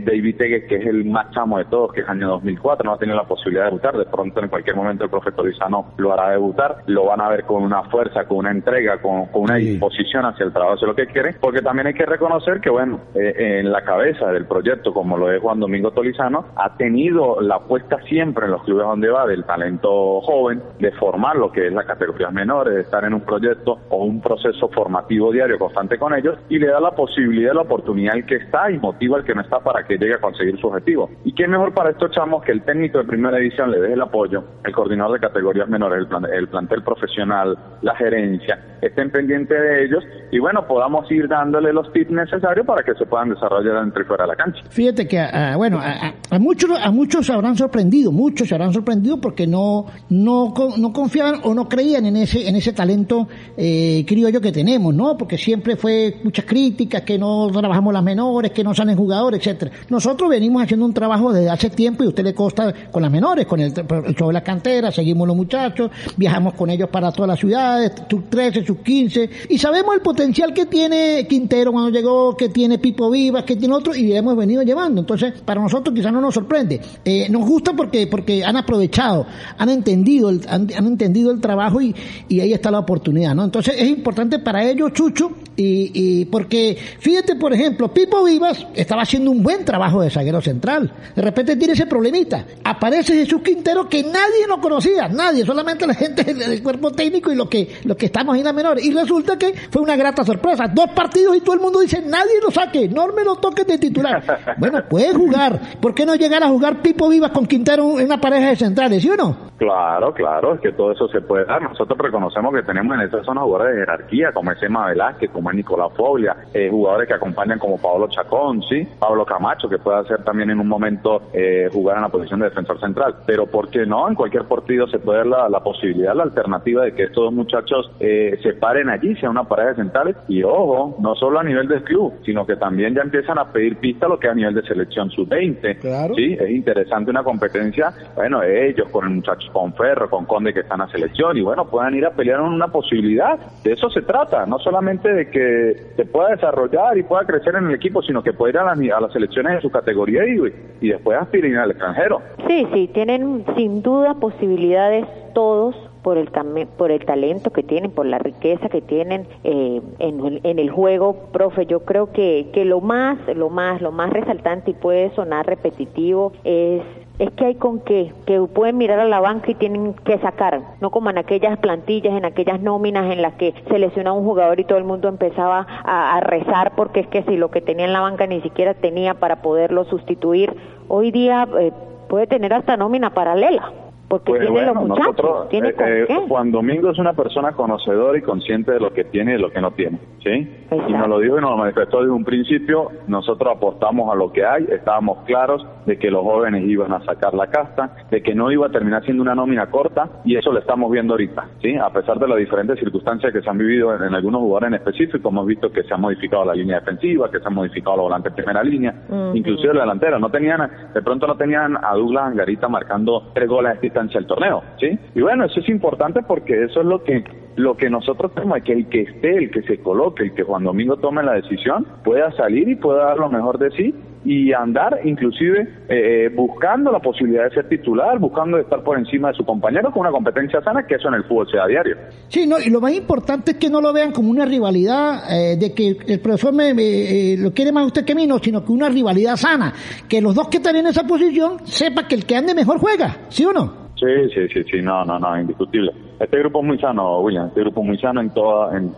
David Tegue, que es el más chamo de todos, que es año 2004, no ha tenido la posibilidad posibilidad de debutar. De pronto, en cualquier momento, el profesor Lizano lo hará debutar. Lo van a ver con una fuerza, con una entrega, con, una disposición hacia el trabajo, hacia lo que quiere. Porque también hay que reconocer que, bueno, eh, en la cabeza del proyecto, como lo es Juan Domingo Tolizano, ha tenido la apuesta siempre en los clubes donde va del talento joven, de formar lo que es las categorías menores, de estar en un proyecto o un proceso formativo diario constante con ellos y le da la posibilidad, la oportunidad al que está y motiva al que no está para que llegue a conseguir su objetivo. ¿Y qué mejor para estos chamos que el técnico de primer primera edición le dé el apoyo, el coordinador de categorías menores, el, plantel profesional, la gerencia, estén pendientes de ellos y bueno, podamos ir dándole los tips necesarios para que se puedan desarrollar dentro y fuera de la cancha. Fíjate que, ah, bueno, a, muchos a muchos se habrán sorprendido, muchos se habrán sorprendido porque no, no, no confiaban o no creían en ese, en ese talento eh, criollo que tenemos, ¿no? Porque siempre fue muchas críticas, que no trabajamos las menores, que no salen jugadores, etcétera. Nosotros venimos haciendo un trabajo desde hace tiempo y usted le consta con la las menores, con el, el la cantera, seguimos los muchachos, viajamos con ellos para todas las ciudades, sus 13, sus 15, y sabemos el potencial que tiene Quintero cuando llegó, que tiene Pipo Vivas, que tiene otro, y hemos venido llevando. Entonces, para nosotros quizás no nos sorprende. Eh, nos gusta porque, porque han aprovechado, han entendido el, han, han entendido el trabajo y, y ahí está la oportunidad, ¿no? Entonces, es importante para ellos, Chucho, y, y porque, fíjate, por ejemplo, Pipo Vivas estaba haciendo un buen trabajo de zaguero central. De repente tiene ese problemita. Aparece Jesús Quintero que nadie lo conocía, nadie, solamente la gente del, cuerpo técnico y lo que, lo que estamos en la menor. Y resulta que fue una grata sorpresa. Dos partidos y todo el mundo dice, nadie lo saque, no me lo toques de titular. Bueno, puede jugar. ¿Por qué no llegar a jugar Pipo Vivas con Quintero en una pareja de centrales, sí o no? Claro, claro, es que todo eso se puede dar. Nosotros reconocemos que tenemos en esa zona jugadores de jerarquía, como es Emma Velázquez, como es Nicolás Foglia, eh, jugadores que acompañan como Pablo Chacón, sí, Pablo Camacho, que puede hacer también en un momento eh, jugar en la posición de defensor central. Pero ¿por qué no? En cualquier partido se puede dar la, la posibilidad, la alternativa de que estos dos muchachos eh, se paren allí, sea una pareja de centrales. Y ojo, no solo a nivel del club, sino que también ya empiezan a pedir pista lo que es a nivel de selección sub-20. Claro. Sí, es interesante una competencia, bueno, ellos con el muchacho con Ferro, con Conde que están a selección y bueno, puedan ir a pelear en una posibilidad. De eso se trata, no solamente de que se pueda desarrollar y pueda crecer en el equipo, sino que pueda ir a las, a las selecciones de su categoría y, y después aspirar al extranjero. Sí, sí, tienen sin duda posibilidades todos por el por el talento que tienen, por la riqueza que tienen eh, en, el, juego, profe. Yo creo que que lo más, lo más, lo más resaltante y puede sonar repetitivo es es que hay con qué, que pueden mirar a la banca y tienen que sacar, no como en aquellas plantillas, en aquellas nóminas en las que se lesiona un jugador y todo el mundo empezaba a, a rezar porque es que si lo que tenía en la banca ni siquiera tenía para poderlo sustituir, hoy día eh, puede tener hasta nómina paralela. Porque Pues tiene bueno, los muchachos, nosotros, tiene eh, eh. Juan Domingo es una persona conocedora y consciente de lo que tiene y de lo que no tiene, ¿sí? Y nos lo dijo y nos lo manifestó desde un principio, nosotros apostamos a lo que hay, estábamos claros de que los jóvenes iban a sacar la casta, de que no iba a terminar siendo una nómina corta, y eso lo estamos viendo ahorita, ¿sí? A pesar de las diferentes circunstancias que se han vivido en, en algunos jugadores en específico, hemos visto que se ha modificado la línea defensiva, que se han modificado los volantes de primera línea, Ujú. inclusive la delantera, no tenían, de pronto no tenían a Douglas Angarita marcando tres goles distancia del torneo, ¿sí? Y bueno, eso es importante porque eso es lo que lo que nosotros tenemos, que el que esté, el que se coloque, el que Juan Domingo tome la decisión, pueda salir y pueda dar lo mejor de sí y andar inclusive eh, buscando la posibilidad de ser titular, buscando estar por encima de su compañero con una competencia sana, que eso en el fútbol sea diario. Sí, no, y lo más importante es que no lo vean como una rivalidad eh, de que el profesor me, eh, lo quiere más usted que mí, no, sino que una rivalidad sana. Que los dos que están en esa posición sepa que el que ande mejor juega, ¿sí o no? Sí, sí, sí, sí, no, no, no, indiscutible. Este grupo es muy sano, William, este grupo es muy sano en toda, en,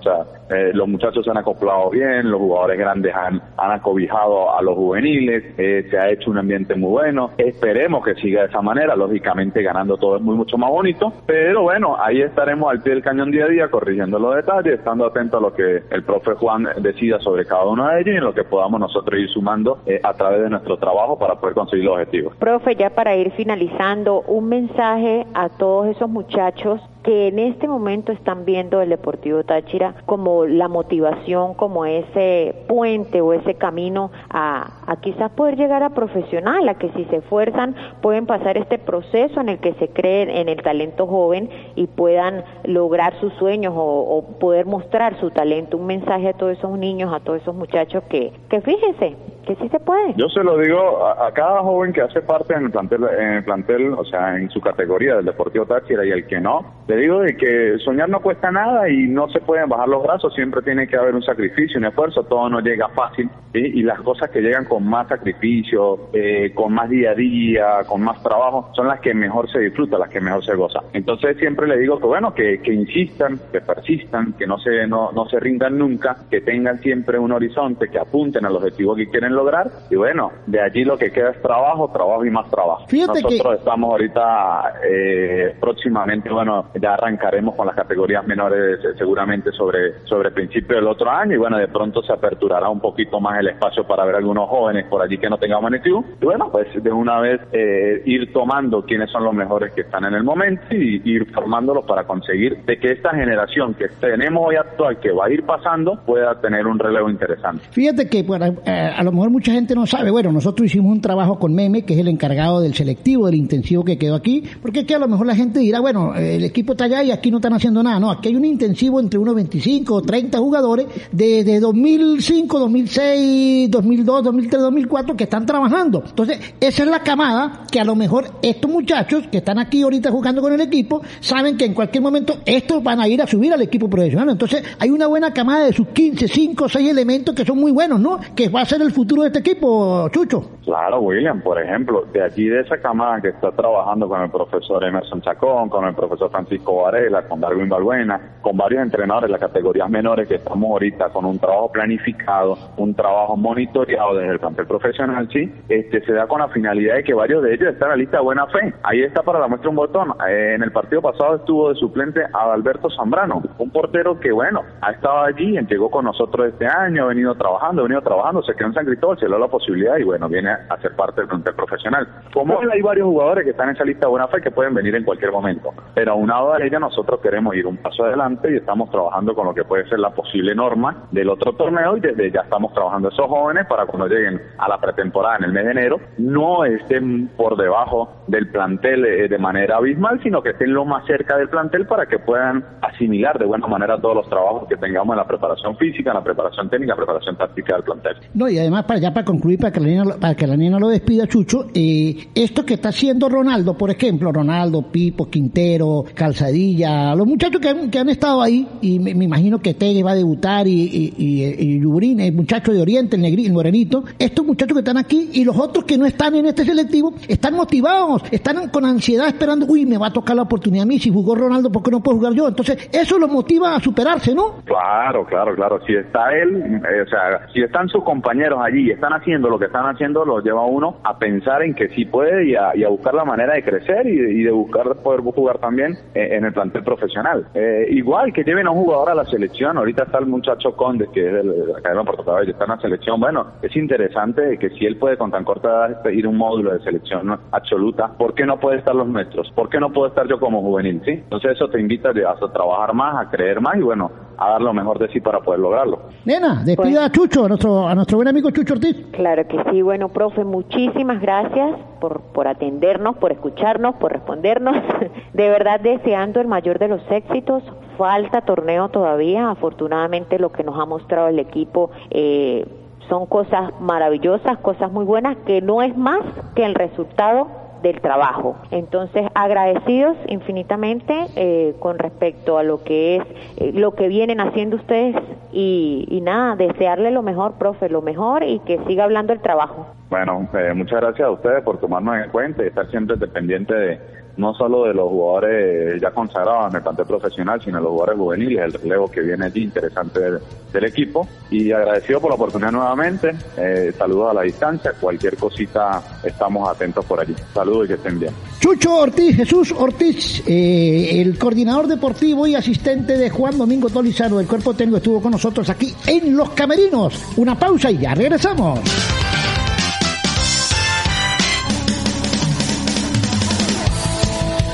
eh, los muchachos se han acoplado bien, los jugadores grandes han, han acobijado a los juveniles, eh, se ha hecho un ambiente muy bueno, esperemos que siga de esa manera, lógicamente ganando todo es muy mucho más bonito, pero bueno, ahí estaremos al pie del cañón día a día, corrigiendo los detalles, estando atentos a lo que el profe Juan decida sobre cada uno de ellos y en lo que podamos nosotros ir sumando eh, a través de nuestro trabajo para poder conseguir los objetivos. Profe, ya para ir finalizando, un mensaje a todos esos muchachos que en este momento están viendo el Deportivo Táchira como la motivación, como ese puente o ese camino a, a quizás poder llegar a profesional, a que si se esfuerzan pueden pasar este proceso en el que se creen en el talento joven y puedan lograr sus sueños o, o poder mostrar su talento. Un mensaje a todos esos niños, a todos esos muchachos que, que fíjense, que sí se puede. Yo se lo digo a, cada joven que hace parte en el plantel, en el plantel, o sea, en su categoría del Deportivo Táchira y el que no, le digo de que soñar no cuesta nada y no se pueden bajar los brazos, siempre tiene que haber un sacrificio, un esfuerzo, todo no llega fácil y las cosas que llegan con más sacrificio, eh, con más día a día, con más trabajo, son las que mejor se disfrutan, las que mejor se goza. Entonces siempre le digo que bueno, que, que insistan, que persistan, que no se, no, no se rindan nunca, que tengan siempre un horizonte, que apunten al objetivo que quieren lograr y bueno, de allí lo que queda es trabajo, trabajo y más trabajo. Fíjate que- Nosotros estamos ahorita eh, próximamente, bueno, ya arrancaremos con las categorías menores eh, seguramente sobre sobre el principio del otro año y bueno, de pronto se aperturará un poquito más el espacio para ver algunos jóvenes por allí que no tengamos en club y bueno, pues de una vez eh, ir tomando quiénes son los mejores que están en el momento y ir formándolos para conseguir de que esta generación que tenemos hoy actual que va a ir pasando pueda tener un relevo interesante. Fíjate que bueno, eh, a lo mejor mucha gente no sabe. Bueno, nosotros hicimos un trabajo con Meme, que es el encargado del selectivo, del intensivo que quedó aquí, porque aquí a lo mejor la gente dirá, bueno, el equipo está allá y aquí no están haciendo nada. No, aquí hay un intensivo entre unos 25 o 30 jugadores desde 2005, 2006, 2002, 2003, 2004 que están trabajando. Entonces, esa es la camada que a lo mejor estos muchachos que están aquí ahorita jugando con el equipo saben que en cualquier momento estos van a ir a subir al equipo profesional. Entonces, hay una buena camada de sus 15, 5, 6 elementos que son muy buenos, ¿no? Que va a ser el futuro de este equipo, Chucho. Claro, William, por ejemplo, de aquí de esa camada que está trabajando con el profesor Emerson Chacón, con el profesor Francisco Varela, con Darwin Balbuena, con varios entrenadores de las categorías menores que estamos ahorita con un trabajo planificado, un trabajo monitoreado desde el plantel profesional, sí, este se da con la finalidad de que varios de ellos están en la lista de buena fe. Ahí está para la muestra un botón. Eh, en el partido pasado estuvo de suplente Adalberto Zambrano, un portero que, bueno, ha estado allí, llegó con nosotros este año, ha venido trabajando, ha venido trabajando, se quedó en San Cristóbal, se le la posibilidad y, bueno, viene a ser parte del plantel profesional. Como él, hay varios jugadores que están en esa lista de buena fe que pueden venir en cualquier momento, pero aunado a ella nosotros queremos ir un paso adelante y estamos trabajando con lo que puede ser la posible norma del otro torneo y desde ya estamos trabajando esos jóvenes para cuando lleguen a la pretemporada en el mes de enero no estén por debajo del plantel eh, de manera abismal, sino que estén lo más cerca del plantel para que puedan asimilar de buena manera todos los trabajos que tengamos en la preparación física, en la preparación técnica, preparación táctica del plantel. No, y además para ya para concluir, para que la niña, para que la niña lo despida, Chucho, eh, esto que está haciendo Ronaldo, por ejemplo, Ronaldo, Pipo, Quintero, Calzadilla, los muchachos que han, que han estado ahí, y me, imagino que Tegue va a debutar y, y, y, y el muchacho de Oriente, el, negri, el morenito, estos muchachos que están aquí y los otros que no están en este selectivo, están motivados, están con ansiedad esperando, uy, me va a tocar la oportunidad a mí, si jugó Ronaldo, ¿por qué no puedo jugar yo? Entonces, eso los motiva a superarse, ¿no? Claro, claro, claro. Si está él, eh, o sea, si están sus compañeros allí y están haciendo lo que están haciendo, los lleva uno a pensar en que sí puede y a, y a buscar la manera de crecer y de, buscar poder jugar también eh, en el plantel profesional. Eh, igual que lleven a un jugador a la selección, ahorita está el muchacho Conde, que es de la cadena Puerto está en la selección. Bueno, es interesante que si él puede con tan corta edad pedir un módulo de selección absoluta, ¿por qué no puede estar los nuestros? ¿Por qué no puedo estar yo como juvenil? ¿sí? Entonces eso te invita a, a trabajar más, a creer más y bueno, a dar lo mejor de sí para poder lograrlo. Nena, despida a Chucho, a nuestro, a nuestro buen amigo Chucho Claro que sí, bueno, profe, muchísimas gracias por, por atendernos, por escucharnos, por respondernos. De verdad deseando el mayor de los éxitos. Falta torneo todavía. Afortunadamente lo que nos ha mostrado el equipo eh, son cosas maravillosas, cosas muy buenas, que no es más que el resultado del trabajo. Entonces, agradecidos infinitamente eh, con respecto a lo que es eh, lo que vienen haciendo ustedes y, y, nada, desearle lo mejor, profe, lo mejor y que siga hablando el trabajo. Bueno, eh, muchas gracias a ustedes por tomarnos en cuenta y estar siempre dependiente de no solo de los jugadores ya consagrados en el plantel profesional, sino de los jugadores juveniles, el relevo que viene allí interesante del, equipo. Y agradecido por la oportunidad nuevamente. Eh, saludos a la distancia. Cualquier cosita estamos atentos por allí. Saludos y que estén bien. Chucho Ortiz, Jesús Ortiz, eh, el coordinador deportivo y asistente de Juan Domingo Tolizano del Cuerpo Técnico, estuvo con nosotros aquí en Los Camerinos. Una pausa y ya regresamos.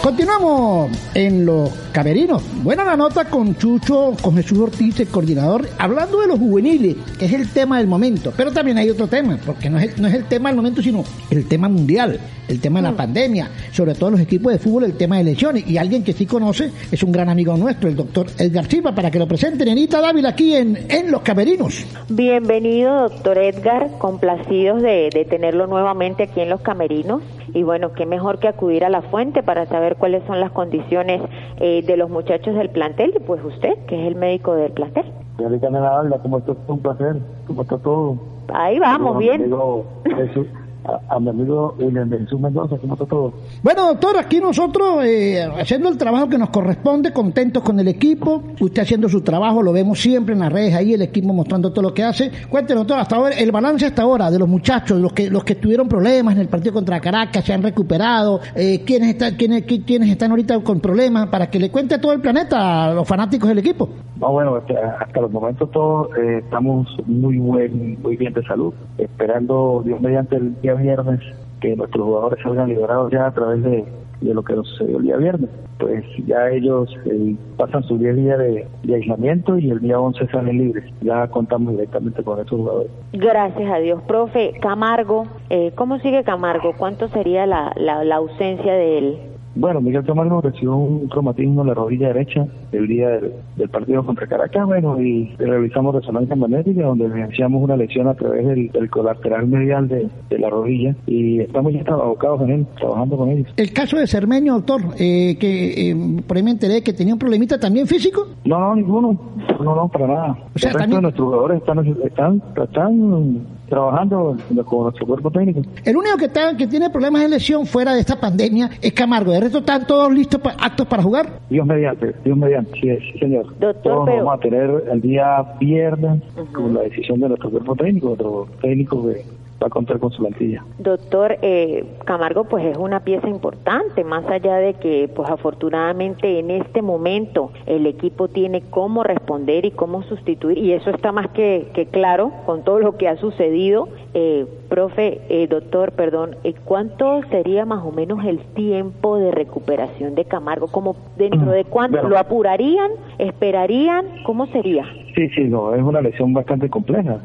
Continuamos en los camerinos. Buena la nota con Chucho, con Jesús Ortiz, el coordinador, hablando de los juveniles, que es el tema del momento. Pero también hay otro tema, porque no es, no es el tema del momento, sino el tema mundial, el tema de la pandemia, sobre todo los equipos de fútbol, el tema de lesiones. Y alguien que sí conoce es un gran amigo nuestro, el doctor Edgar Silva, para que lo presente, Nenita Dávila, aquí en, en Los Camerinos. Bienvenido, doctor Edgar, complacidos de, de tenerlo nuevamente aquí en Los Camerinos y bueno, qué mejor que acudir a la fuente para saber cuáles son las condiciones eh, de los muchachos del plantel y pues usted, que es el médico del plantel. Nela ¿cómo está? Un placer, ¿cómo está todo? Ahí vamos, bien. Amigo, a, a, mi amigo William Jesús Mendoza, ¿cómo está todo? Bueno, doctor, aquí nosotros eh, haciendo el trabajo que nos corresponde, contentos con el equipo, usted haciendo su trabajo, lo vemos siempre en las redes ahí, el equipo mostrando todo lo que hace. Cuéntenos, doctor, hasta ahora, el balance hasta ahora de los muchachos, los que los que tuvieron problemas en el partido contra Caracas, se han recuperado, eh, ¿quiénes, están, quiénes, quiénes están ahorita con problemas, para que le cuente a todo el planeta, a los fanáticos del equipo. No, bueno, hasta, hasta los momentos todos eh, estamos muy buen, muy bien de salud, esperando Dios mediante el día viernes que nuestros jugadores salgan liberados ya a través de, de lo que nos sucedió el día viernes. Pues ya ellos eh, pasan su 10 días de, aislamiento y el día 11 salen libres. Ya contamos directamente con esos jugadores. Gracias a Dios. Profe, Camargo, eh, ¿cómo sigue Camargo? ¿Cuánto sería la, la ausencia de él? Bueno, Miguel Camargo recibió un traumatismo en la rodilla derecha el día del, partido contra Caracas, bueno, y realizamos resonancia magnética donde evidenciamos una lesión a través del, colateral medial de, la rodilla y estamos ya abocados en él, trabajando con ellos. El caso de Cermeño, doctor, eh, que eh, por ahí me enteré que tenía un problemita también físico. No, no, ninguno, no, no, para nada. O sea, el resto de nuestros jugadores están, están, están trabajando con nuestro cuerpo técnico. El único que, está, que tiene problemas de lesión fuera de esta pandemia es Camargo. ¿De resto están todos listos, aptos para jugar? Dios mediante, Dios mediante, sí, señor. Doctor, todos vamos a tener el día viernes con la decisión de nuestro cuerpo técnico, nuestro técnico de va contar con su plantilla. Doctor, eh, Camargo pues es una pieza importante, más allá de que pues afortunadamente en este momento el equipo tiene cómo responder y cómo sustituir y eso está más que, que claro con todo lo que ha sucedido. Eh, profe, eh, doctor, perdón, eh, ¿cuánto sería más o menos el tiempo de recuperación de Camargo? ¿Cómo dentro de cuánto? ¿Lo apurarían? ¿Esperarían? ¿Cómo sería? Sí, sí, no, es una lesión bastante compleja.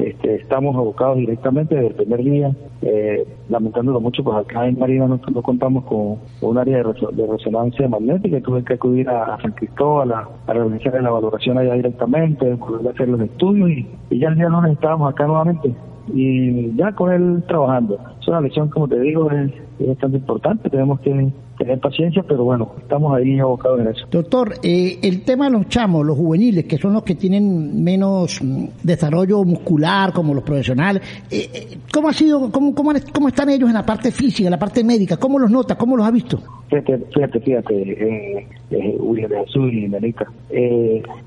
este, estamos abocados directamente desde el primer día, eh, lamentándolo mucho, pues acá en Marina no, contamos con, un área de, resonancia magnética, tuve que acudir a, San Cristóbal a, realizar la valoración allá directamente, hacer los estudios y, y ya el día lunes estábamos acá nuevamente y ya con él trabajando. Es una lesión, como te digo, es, es bastante importante, tenemos que tener paciencia, pero bueno, estamos ahí abocados en eso. Doctor, eh, el tema de los chamos, los juveniles, que son los que tienen menos mm, desarrollo muscular como los profesionales, eh, eh, ¿cómo ha sido, cómo, cómo, cómo, están ellos en la parte física, en la parte médica? ¿Cómo los nota? ¿Cómo los ha visto? Fíjate, fíjate, fíjate eh, de Azul y Melita,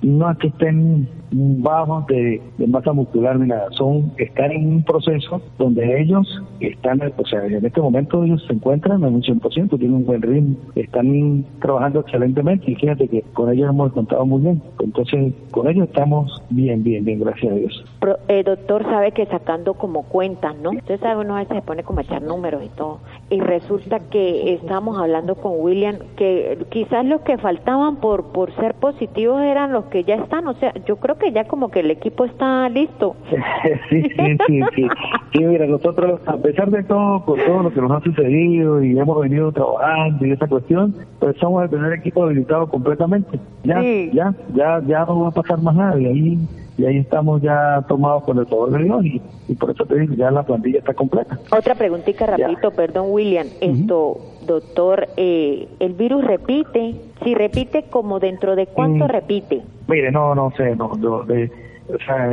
no es que estén bajos de, masa muscular ni nada, son, están en un proceso donde ellos están, o sea, en este momento ellos se encuentran en un 100%, tienen un buen están trabajando excelentemente y fíjate que con ellos hemos contado muy bien. Entonces, con ellos estamos bien, bien, bien, gracias a Dios. el doctor sabe que sacando como cuentas, ¿no? Usted sabe, uno a veces se pone como a echar números y todo. Y resulta que estamos hablando con William que quizás los que faltaban por, por ser positivos eran los que ya están. O sea, yo creo que ya como que el equipo está listo. sí, sí, sí, sí. Sí, mira, nosotros, a pesar de todo, por todo lo que nos ha sucedido y hemos venido trabajando, y esa cuestión, pues somos el primer equipo habilitado completamente. Ya, ya, ya, ya no va a pasar más nada y ahí y ahí estamos ya tomados con el favor de Dios y, por eso te digo, ya la plantilla está completa. Otra preguntita rapidito, perdón William, esto, doctor, eh, ¿el virus repite? Si repite, ¿como dentro de cuánto mm. repite? Mire, no, no sé, no, de, o sea,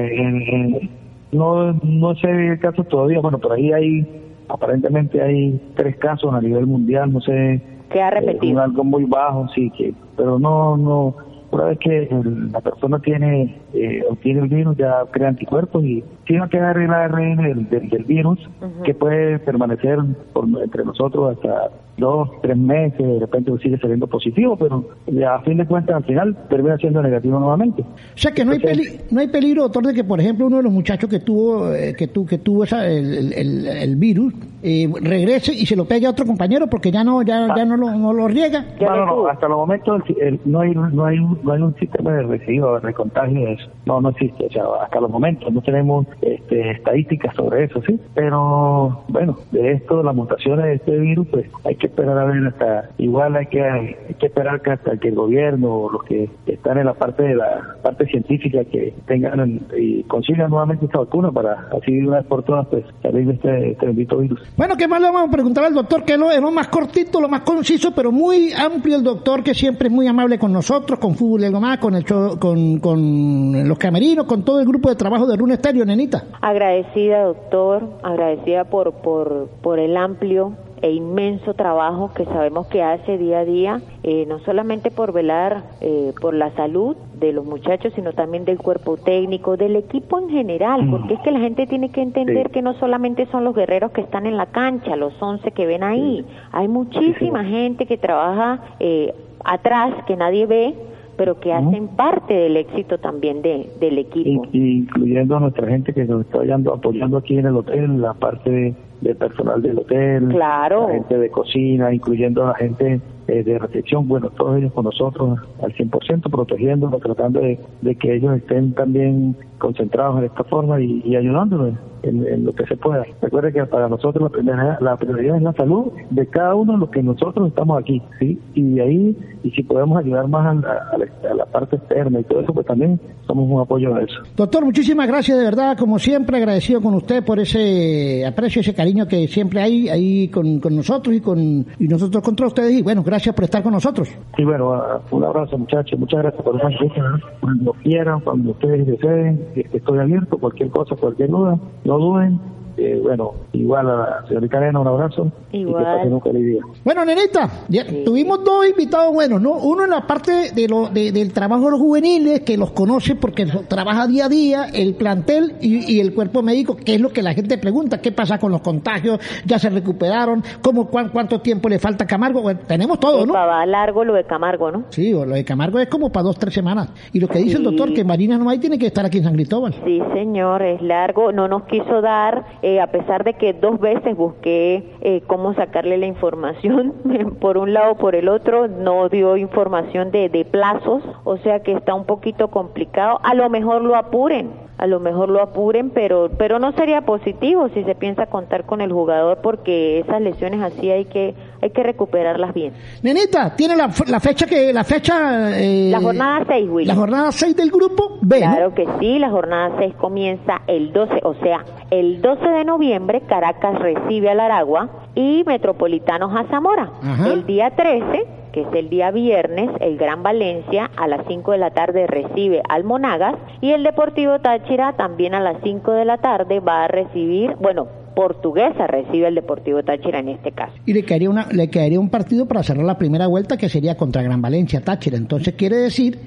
no, no sé el caso todavía, bueno, por ahí hay aparentemente hay tres casos a nivel mundial, no sé. Que ha repetido. Eh, algo muy bajo, sí, que, pero no, no, una vez que la persona tiene eh, obtiene el virus ya crea anticuerpos y tiene que dar el ARN del, del, virus que puede permanecer por, entre nosotros hasta dos, tres meses, de repente sigue saliendo positivo, pero a fin de cuentas al final termina siendo negativo nuevamente. O sea que no hay no hay peligro, doctor, de que por ejemplo uno de los muchachos que tuvo eh, que, tu, que tuvo esa, el, el, virus eh, regrese y se lo pegue a otro compañero porque ya no ya, ya no, lo, no lo riega. No, no, hasta los momentos no hay no hay no hay un sistema de residuo de contagio de eso. No, no existe. O sea, hasta los momentos no tenemos este, estadísticas sobre eso, sí. Pero bueno, de esto, las mutaciones de este virus, pues hay que esperar a ver hasta, igual hay que, hay que esperar que hasta que el gobierno o los que están en la parte de la parte científica que tengan y consigan nuevamente esta vacuna para así una vez por todas pues salir de este, este bendito virus. Bueno, ¿qué más le vamos a preguntar al doctor? Que es lo, más cortito, lo más conciso, pero muy amplio el doctor, que siempre es muy amable con nosotros, con Fútbol y algo más, con, el con, con los camerinos, con todo el grupo de trabajo de Rune Estéreo, nenita. Agradecida, doctor, agradecida por, por, por el amplio e inmenso trabajo que sabemos que hace día a día, eh, no solamente por velar eh, por la salud de los muchachos, sino también del cuerpo técnico, del equipo en general, mm. porque es que la gente tiene que entender que no solamente son los guerreros que están en la cancha, los 11 que ven ahí, hay muchísima gente que trabaja eh, atrás, que nadie ve, pero que hacen parte del éxito también de, del equipo. incluyendo a nuestra gente que nos está apoyando, apoyando aquí en el hotel, la parte de personal del hotel, claro. la gente de cocina, incluyendo a la gente eh, de recepción, bueno, todos ellos con nosotros al 100%, protegiéndonos, tratando de, que ellos estén también concentrados en esta forma y, ayudándonos en, lo que se pueda. Recuerde que para nosotros la, primera, la prioridad es la salud de cada uno de los que nosotros estamos aquí, ¿sí? Y ahí, y si podemos ayudar más a la, a la, parte externa y todo eso, pues también somos un apoyo a eso. Doctor, muchísimas gracias de verdad, como siempre, agradecido con usted por ese aprecio, ese cariño que siempre hay ahí con, con nosotros y con y nosotros contra ustedes. Y bueno, gracias gracias por estar con nosotros. Sí, bueno, un abrazo muchachos, muchas gracias por esa Cuando quieran, cuando ustedes deseen, estoy abierto, cualquier cosa, cualquier duda, no duden eh, bueno, igual a la señorita Arena, un abrazo. Igual. Y que. Bueno, nenita, tuvimos dos invitados buenos, ¿no? Uno en la parte de lo, del trabajo de los juveniles, que los conoce porque trabaja día a día, el plantel y, el cuerpo médico, que es lo que la gente pregunta, ¿qué pasa con los contagios? ¿Ya se recuperaron? ¿Cómo, cuánto tiempo le falta a Camargo? Bueno, tenemos todo, ¿no? Va largo lo de Camargo, ¿no? Sí, lo de Camargo es como para dos, tres semanas. Y lo que dice el doctor, que Marina no hay, tiene que estar aquí en San Cristóbal. Sí, señor, es largo. No nos quiso dar eh, a pesar de que dos veces busqué eh, cómo sacarle la información por un lado o por el otro, no dio información de, de plazos, o sea que está un poquito complicado. A lo mejor lo apuren, a lo mejor lo apuren, pero pero no sería positivo si se piensa contar con el jugador porque esas lesiones así hay que hay que recuperarlas bien. Nenita, tiene la, la fecha que la fecha eh, la jornada 6, Willy. La jornada 6 del grupo B, Claro que sí, la jornada 6 comienza el 12, o sea, el 12 de noviembre Caracas recibe al Aragua y Metropolitanos a Zamora. El día 13 que es el día viernes, el Gran Valencia a las 5 de la tarde recibe al Monagas y el Deportivo Táchira también a las 5 de la tarde va a recibir, bueno, portuguesa recibe el Deportivo Táchira en este caso. Y le quedaría, una, le quedaría un partido para cerrar la primera vuelta que sería contra Gran Valencia Táchira. Entonces quiere decir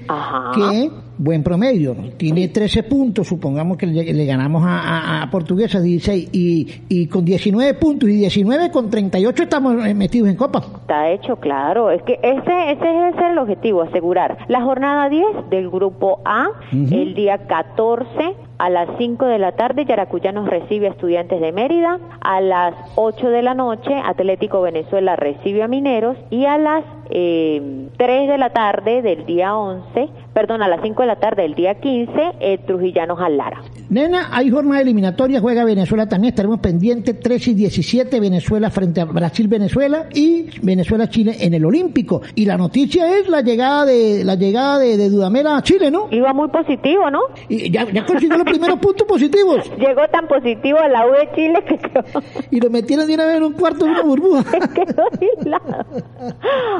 que buen promedio. Tiene 13 puntos, supongamos que le, ganamos a, Portuguesa 16 y, y con 19 puntos y 19 con 38 estamos metidos en Copa. Está hecho, claro. Es que ese, ese es el objetivo, asegurar la jornada 10 del grupo A, el día 14 a las 5 de la tarde, Yaracuyá nos recibe a Estudiantes de Mérida. A las 8 de la noche, Atlético Venezuela recibe a Mineros. Y a las eh, 3 de la tarde del día 11, perdón, a las 5 de la tarde del día 15, eh, Trujillanos al Lara. Nena, hay jornada eliminatoria, juega Venezuela también, estaremos pendientes 3 y 17, Venezuela frente a Brasil-Venezuela y Venezuela-Chile en el Olímpico. Y la noticia es la llegada de la llegada de, Dudamera a Chile, ¿no? Iba muy positivo, ¿no? Y ya, ya consiguió los primeros puntos positivos. Llegó tan positivo a la U de Chile que Y lo metieron de una vez en un cuarto de una burbuja.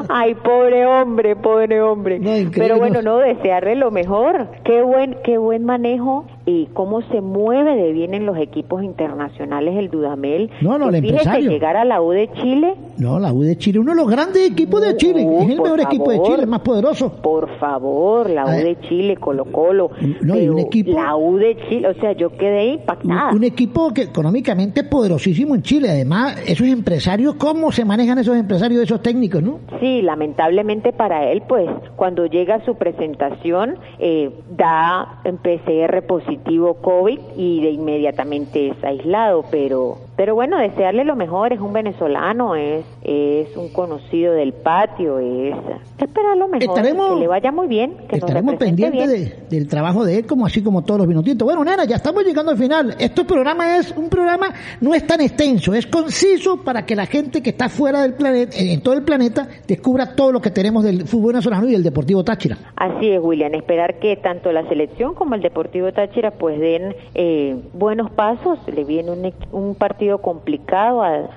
Ay, pobre hombre, pobre hombre. Pero bueno, no, desearle lo mejor. Qué buen, qué buen manejo y cómo se mueve de bien en los equipos internacionales el Dudamel. No, no, el empresario. llegar a la U de Chile. No, la U de Chile, uno de los grandes equipos de Chile, es el mejor equipo de Chile, el más poderoso. Por favor, la U de Chile, Colo Colo. No, y un equipo, la U de Chile, o sea, yo quedé impactada. Un, equipo que económicamente poderosísimo en Chile, además, esos empresarios, ¿cómo se manejan esos empresarios, esos técnicos, no? Sí, lamentablemente para él, pues, cuando llega su presentación, eh, da en PCR positivo COVID y de inmediatamente es aislado, pero pero bueno, desearle lo mejor, es un venezolano, es, es un conocido del patio, es esperar lo mejor, que le vaya muy bien, que estaremos pendientes del trabajo de él, como así como todos los minutitos. Bueno, nena, ya estamos llegando al final. Este programa es un programa, no es tan extenso, es conciso para que la gente que está fuera del planeta, en todo el planeta, descubra todo lo que tenemos del fútbol venezolano y del Deportivo Táchira. Así es, William, esperar que tanto la selección como el Deportivo Táchira pues den eh, buenos pasos, le viene un, un partido complicado al,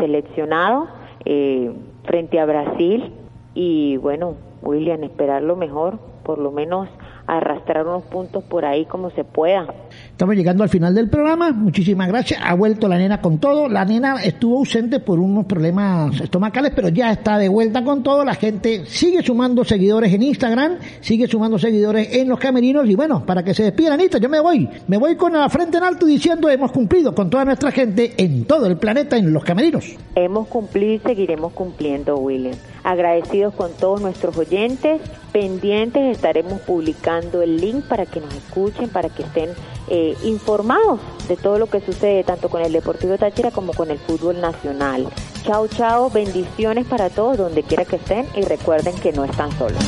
seleccionado eh, frente a Brasil y bueno, William, esperar lo mejor, por lo menos arrastrar unos puntos por ahí como se pueda. Estamos llegando al final del programa. Muchísimas gracias. Ha vuelto la nena con todo. La nena estuvo ausente por unos problemas estomacales, pero ya está de vuelta con todo. La gente sigue sumando seguidores en Instagram, sigue sumando seguidores en los camerinos. Y bueno, para que se despida, Anita, yo me voy. Me voy con la frente en alto diciendo hemos cumplido con toda nuestra gente en todo el planeta en los camerinos. Hemos cumplido y seguiremos cumpliendo, William. agradecidos con todos nuestros oyentes, pendientes, estaremos publicando el link para que nos escuchen, para que estén eh, informados de todo lo que sucede tanto con el Deportivo Táchira como con el fútbol nacional. Chao, chao, bendiciones para todos donde quiera que estén y recuerden que no están solos.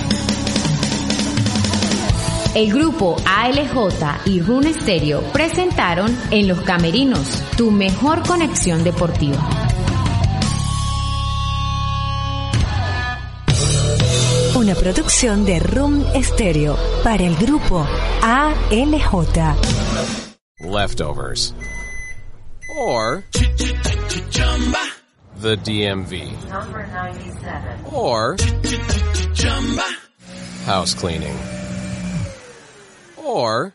El grupo ALJ y Rune Stereo presentaron En los Camerinos, tu mejor conexión deportiva. Una producción de Room Stereo para el grupo ALJ. Leftovers. Or the DMV. Or house cleaning. Or